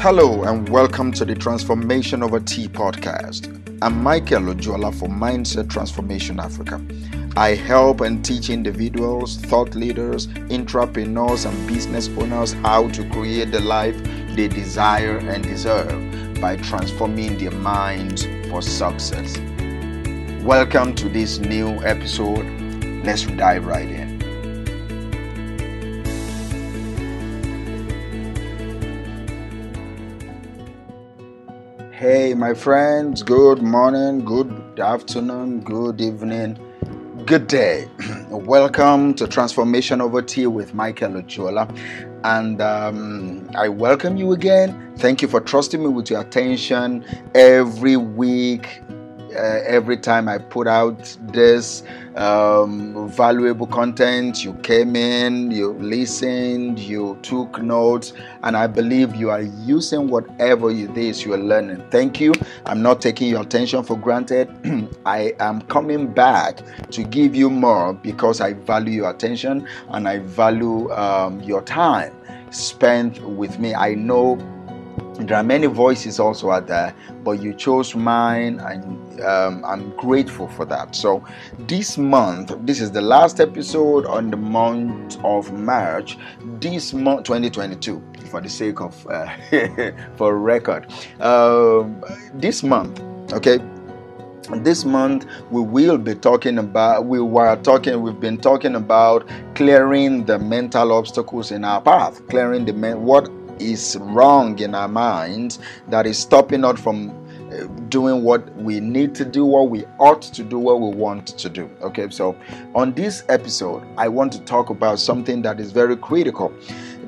Hello and welcome to the Transformation Over Tea podcast. I'm Michael Ojuola for Mindset Transformation Africa. I help and teach individuals, thought leaders, entrepreneurs, and business owners how to create the life they desire and deserve by transforming their minds for success. Welcome to this new episode. Let's dive right in. Hey, my friends, good morning, good afternoon, good evening, good day. welcome to Transformation Over Tea with Michael Ojuola. And um, I welcome you again. Thank you for trusting me with your attention every week, uh, every time I put out this um, valuable content. You came in, you listened, you took notes, and I believe you are using whatever it is you are learning. Thank you. I'm not taking your attention for granted. I am coming back to give you more because I value your attention and I value um, your time spent with me. I know there are many voices also out there, but you chose mine, and um, I'm grateful for that. So, this month, this is the last episode on the month of March, this month 2022, for the sake of uh, for record. Um, this month, okay, this month we will be talking about we were talking we've been talking about clearing the mental obstacles in our path clearing the what is wrong in our minds that is stopping us from doing what we need to do, what we ought to do, what we want to do. Okay, so on this episode, I want to talk about something that is very critical.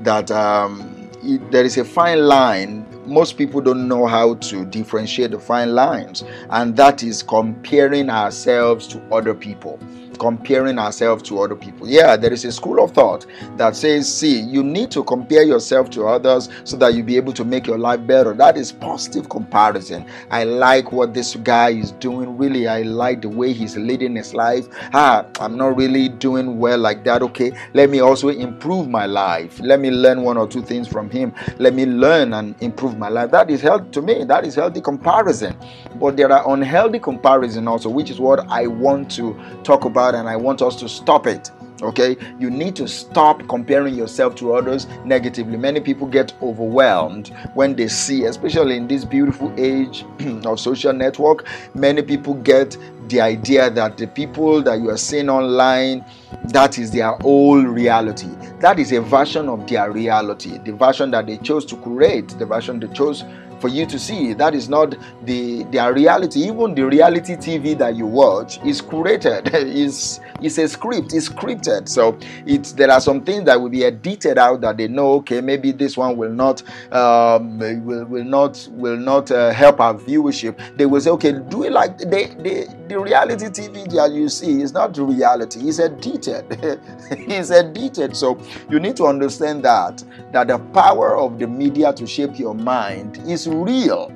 That um, it, there is a fine line. Most people don't know how to differentiate the fine lines, and that is comparing ourselves to other people comparing ourselves to other people. Yeah, there is a school of thought that says, see, you need to compare yourself to others so that you'll be able to make your life better. That is positive comparison. I like what this guy is doing. Really, I like the way he's leading his life. Ah, I'm not really doing well like that. Okay, let me also improve my life. Let me learn one or two things from him. Let me learn and improve my life. That is healthy to me. That is healthy comparison. But there are unhealthy comparison also, which is what I want to talk about and I want us to stop it. Okay, you need to stop comparing yourself to others negatively. Many people get overwhelmed when they see, especially in this beautiful age of social network, many people get the idea that the people that you are seeing online that is their whole reality that is a version of their reality the version that they chose to create the version they chose for you to see. That is not the their reality. Even the reality TV that you watch is curated. is is a script. It's scripted. So it's there are some things that will be edited out that they know. Okay, maybe this one will not um, will will not will not uh, help our viewership. They will say, okay, do it like they they the reality TV that you see is not reality. It's edited. it's edited. So you need to understand that that the power of the media to shape your mind is real.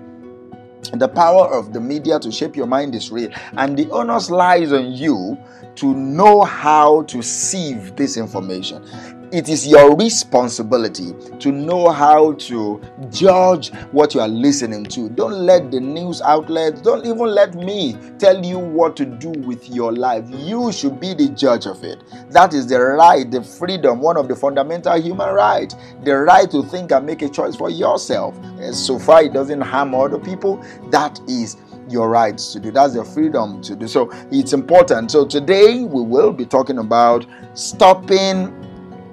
The power of the media to shape your mind is real, and the onus lies on you to know how to sieve this information it is your responsibility to know how to judge what you are listening to. Don't let the news outlets, don't even let me tell you what to do with your life. You should be the judge of it. That is the right, the freedom, one of the fundamental human rights, the right to think and make a choice for yourself. And so far, it doesn't harm other people. That is your rights to do. That's your freedom to do. So it's important. So today we will be talking about stopping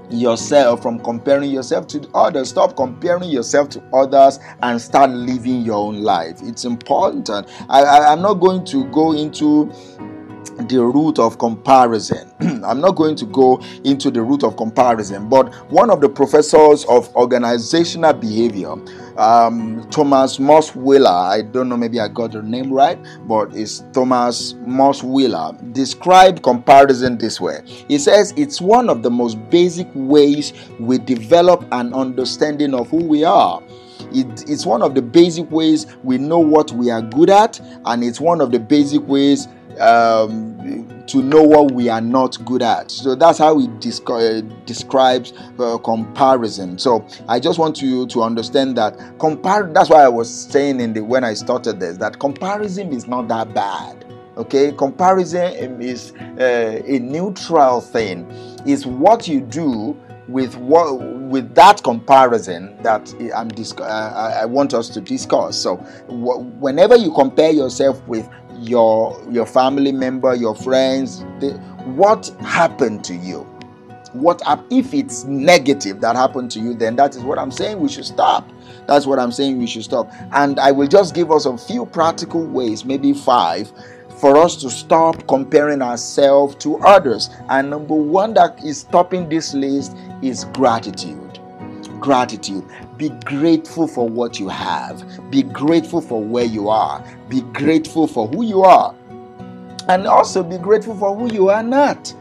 yourself from comparing yourself to others. Stop comparing yourself to others and start living your own life. It's important. I, I, I'm not going to go into the root of comparison. I'm not going to go into the root of comparison, but one of the professors of organizational behavior, um, Thomas Mussweiler, I don't know, maybe I got the name right, but it's Thomas Mussweiler, described comparison this way. He says it's one of the most basic ways we develop an understanding of who we are. It, it's one of the basic ways we know what we are good at, and it's one of the basic ways um, to know what we are not good at. So that's how he uh, describes uh, comparison. So I just want you to understand that compare. That's why I was saying in the when I started this that comparison is not that bad. Okay, comparison is uh, a neutral thing. Is what you do with what with that comparison that I'm dis- uh, I want us to discuss. So whenever you compare yourself with your your family member, your friends, what happened to you? What if it's negative that happened to you? Then that is what I'm saying. We should stop. That's what I'm saying. We should stop. And I will just give us a few practical ways, maybe five, for us to stop comparing ourselves to others. And number one that is stopping this list is gratitude. Gratitude. Be grateful for what you have. Be grateful for where you are. Be grateful for who you are. And also be grateful for who you are not.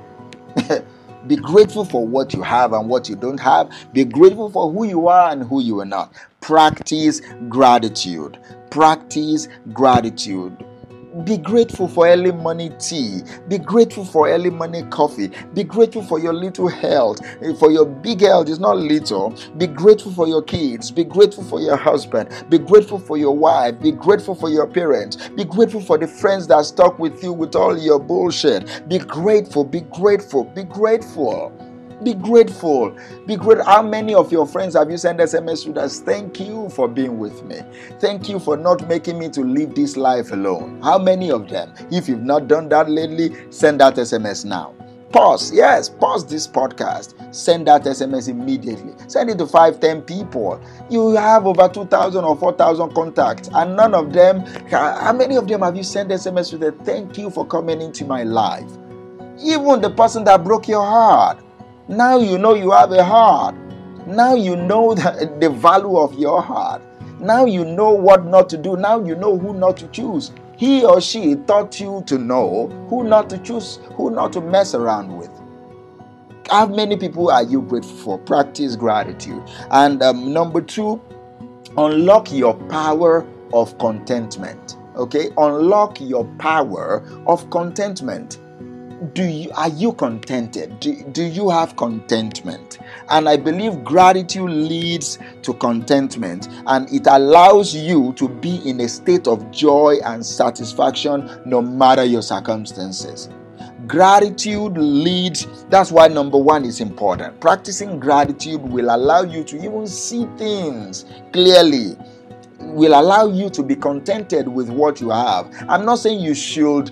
be grateful for what you have and what you don't have. Be grateful for who you are and who you are not. Practice gratitude. Practice gratitude. Be grateful for early morning tea. Be grateful for early morning coffee. Be grateful for your little health. Eh, for your big health, it's not little. Be grateful for your kids. Be grateful for your husband. Be grateful for your wife. Be grateful for your parents. Be grateful for the friends that stuck with you with all your bullshit. Be grateful. Be grateful. Be grateful. Be grateful. Be grateful. How many of your friends have you sent SMS to us? Thank you for being with me. Thank you for not making me to live this life alone. How many of them? If you've not done that lately, send that SMS now. Pause. Yes, pause this podcast. Send that SMS immediately. Send it to 5, 10 people. You have over 2,000 or 4,000 contacts, and none of them, how many of them have you sent SMS to the thank you for coming into my life? Even the person that broke your heart. Now you know you have a heart. Now you know the, the value of your heart. Now you know what not to do. Now you know who not to choose. He or she taught you to know who not to choose, who not to mess around with. How many people are you grateful for? Practice gratitude. And um, number two, unlock your power of contentment. Okay, unlock your power of contentment do you are you contented? Do, do you have contentment? And i believe gratitude leads to contentment and it allows you to be in a state of joy and satisfaction no matter your circumstances. Gratitude leads that's why number one is important. Practicing gratitude will allow you to even see things clearly will allow you to be contented with what you have. I'm not saying you should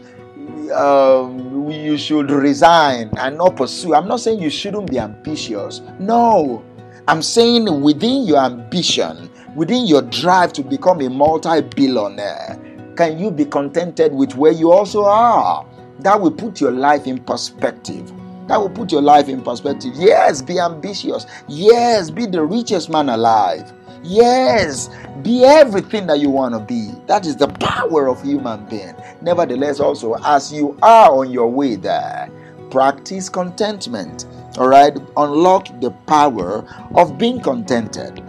um, you should resign and not pursue. I'm not saying you shouldn't be ambitious. No, I'm saying within your ambition, within your drive to become a multi billionaire, can you be contented with where you also are? That will put your life in perspective. That will put your life in perspective. Yes, be ambitious. Yes, be the richest man alive. Yes, be everything that you want to be. That is the power of human being. Nevertheless, also, as you are on your way there, practice contentment. All right, unlock the power of being contented.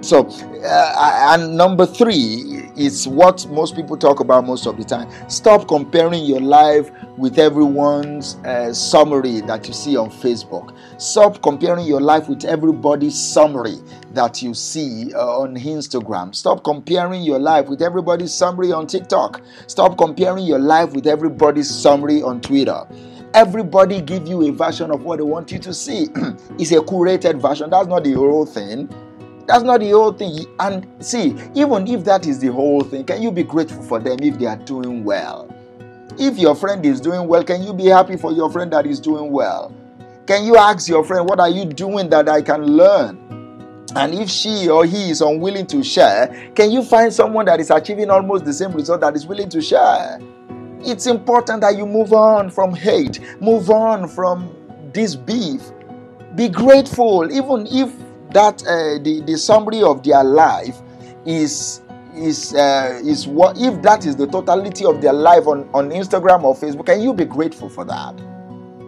So, uh, and number three is what most people talk about most of the time. Stop comparing your life with everyone's uh, summary that you see on Facebook. Stop comparing your life with everybody's summary that you see uh, on Instagram. Stop comparing your life with everybody's summary on TikTok. Stop comparing your life with everybody's summary on Twitter everybody give you a version of what they want you to see it's a curated version that's not the whole thing that's not the whole thing. And see, even if that is the whole thing, can you be grateful for them if they are doing well? If your friend is doing well, can you be happy for your friend that is doing well? Can you ask your friend, What are you doing that I can learn? And if she or he is unwilling to share, can you find someone that is achieving almost the same result that is willing to share? It's important that you move on from hate, move on from this beef. Be grateful, even if that uh, the, the summary of their life is is uh, is what if that is the totality of their life on, on Instagram or Facebook, can you be grateful for that?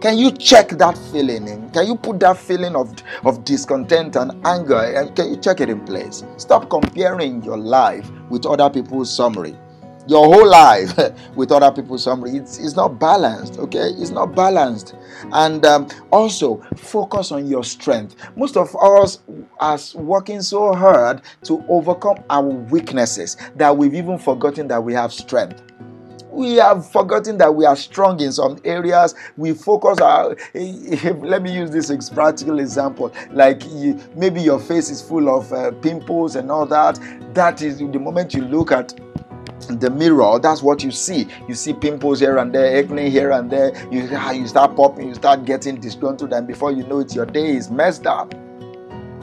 Can you check that feeling in? Can you put that feeling of, of discontent and anger and can you check it in place? Stop comparing your life with other people's summary. Your whole life with other people's summary. It's, it's not balanced, okay? It's not balanced. And um, also, focus on your strength. Most of us are working so hard to overcome our weaknesses that we've even forgotten that we have strength we have forgotten that we are strong in some areas we focus our let me use this practical example like you, maybe your face is full of uh, pimples and all that that is the moment you look at the mirror that's what you see you see pimples here and there acne here and there you, ah, you start popping you start getting disgruntled and before you know it your day is messed up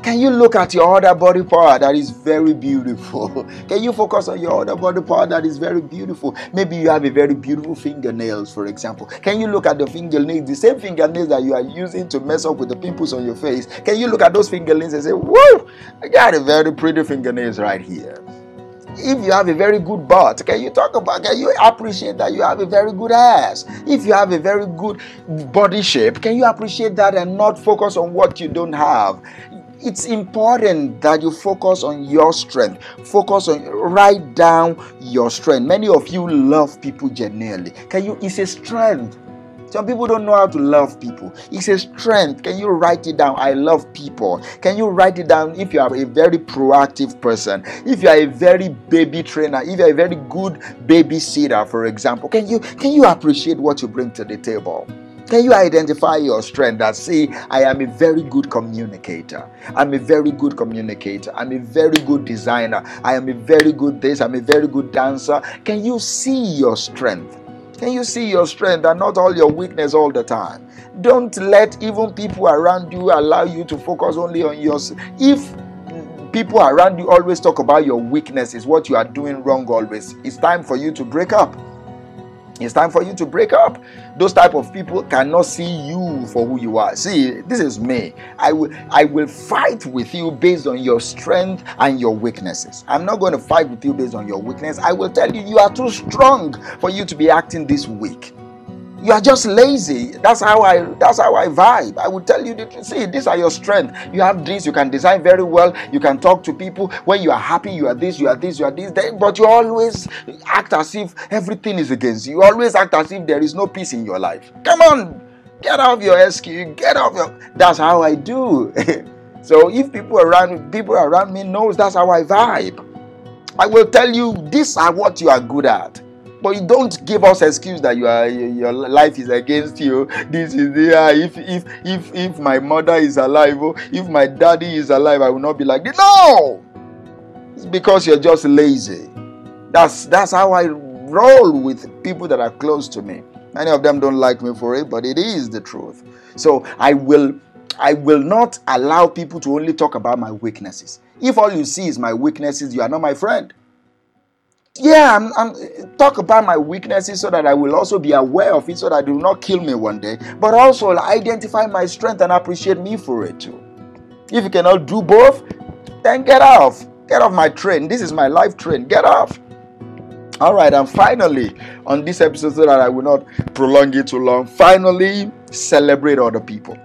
can you look at your other body part that is very beautiful? Can you focus on your other body part that is very beautiful? Maybe you have a very beautiful fingernails, for example. Can you look at the fingernails, the same fingernails that you are using to mess up with the pimples on your face? Can you look at those fingernails and say, Whoa, I got a very pretty fingernails right here? If you have a very good butt, can you talk about, can you appreciate that you have a very good ass? If you have a very good body shape, can you appreciate that and not focus on what you don't have? It's important that you focus on your strength. Focus on, write down your strength. Many of you love people genuinely. Can you, it's a strength some people don't know how to love people. It's a strength. Can you write it down? I love people. Can you write it down if you are a very proactive person? If you are a very baby trainer, if you're a very good babysitter, for example, can you can you appreciate what you bring to the table? Can you identify your strength that say, I am a very good communicator? I'm a very good communicator. I'm a very good designer. I am a very good this. I'm a very good dancer. Can you see your strength? Can you see your strength and not all your weakness all the time? Don't let even people around you allow you to focus only on yourself. If people around you always talk about your weaknesses, what you are doing wrong always, it's time for you to break up. It's time for you to break up. Those type of people cannot see you for who you are. See, this is me. I will I will fight with you based on your strength and your weaknesses. I'm not going to fight with you based on your weakness. I will tell you you are too strong for you to be acting this weak. You are just lazy. That's how I that's how I vibe. I will tell you that see, these are your strength. You have this, you can design very well, you can talk to people. When you are happy, you are this, you are this, you are this, but you always act as if everything is against you. You always act as if there is no peace in your life. Come on, get off your excuse, get off your that's how I do. so if people around people around me knows that's how I vibe. I will tell you these are what you are good at but you don't give us excuse that you are your life is against you. This is yeah. If if if if my mother is alive, oh, if my daddy is alive, I will not be like this. No, it's because you're just lazy. That's that's how I roll with people that are close to me. Many of them don't like me for it, but it is the truth. So I will I will not allow people to only talk about my weaknesses. If all you see is my weaknesses, you are not my friend yeah, I'm, I'm, talk about my weaknesses so that I will also be aware of it so that it will not kill me one day, but also identify my strength and appreciate me for it too. If you cannot do both, then get off. Get off my train. This is my life train. Get off. All right, and finally, on this episode, so that I will not prolong it too long, finally celebrate other people.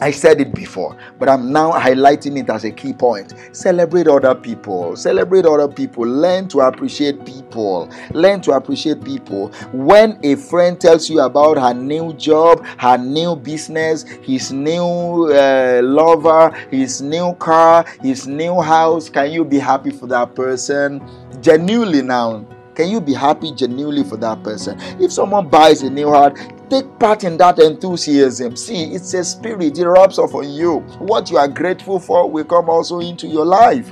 I said it before, but I'm now highlighting it as a key point. Celebrate other people. Celebrate other people. Learn to appreciate people. Learn to appreciate people. When a friend tells you about her new job, her new business, his new uh, lover, his new car, his new house, can you be happy for that person? Genuinely now. Can you be happy genuinely for that person? If someone buys a new heart, take part in that enthusiasm. See, it's a spirit, it rubs off on you. What you are grateful for will come also into your life.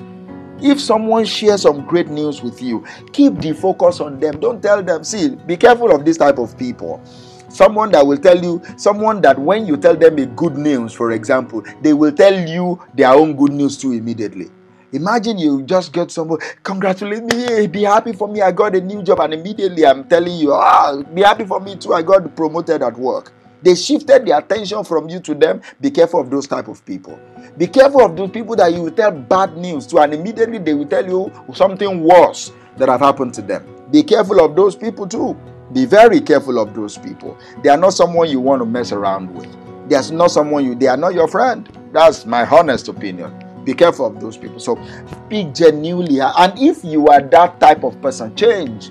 If someone shares some great news with you, keep the focus on them. Don't tell them, see, be careful of this type of people someone that will tell you someone that when you tell them a good news for example they will tell you their own good news too immediately Imagine you just get someone, congratulate me, be happy for me, I got a new job, and immediately I'm telling you, ah, be happy for me too, I got promoted at work. They shifted the attention from you to them. Be careful of those type of people. Be careful of those people that you will tell bad news to, and immediately they will tell you something worse that have happened to them. Be careful of those people too. Be very careful of those people. They are not someone you want to mess around with. They are not someone you. They are not your friend. That's my honest opinion. Be careful of those people. So speak genuinely. And if you are that type of person, change.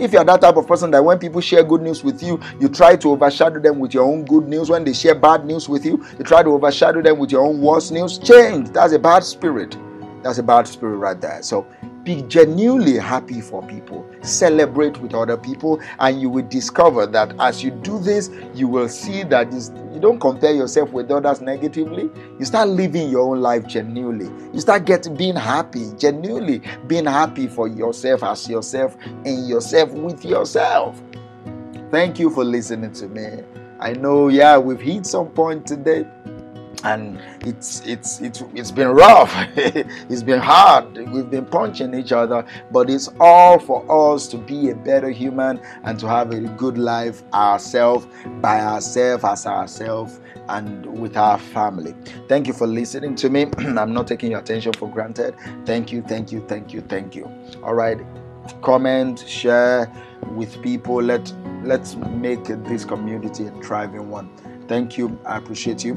If you're that type of person that when people share good news with you, you try to overshadow them with your own good news. When they share bad news with you, you try to overshadow them with your own worst news. Change. That's a bad spirit. That's a bad spirit right there. So be genuinely happy for people, celebrate with other people, and you will discover that as you do this, you will see that you don't compare yourself with others negatively. You start living your own life genuinely. You start getting being happy, genuinely being happy for yourself as yourself and yourself with yourself. Thank you for listening to me. I know, yeah, we've hit some point today and it's it's it's it's been rough. It's been hard. We've been punching each other but it's all for us to be a better human and to have a good life ourselves by ourselves as ourselves and with our family. Thank you for listening to me. I'm not taking your attention for granted. Thank you thank you thank you thank you. All right. Comment share with people. Let let's make this community a thriving one. Thank you. I appreciate you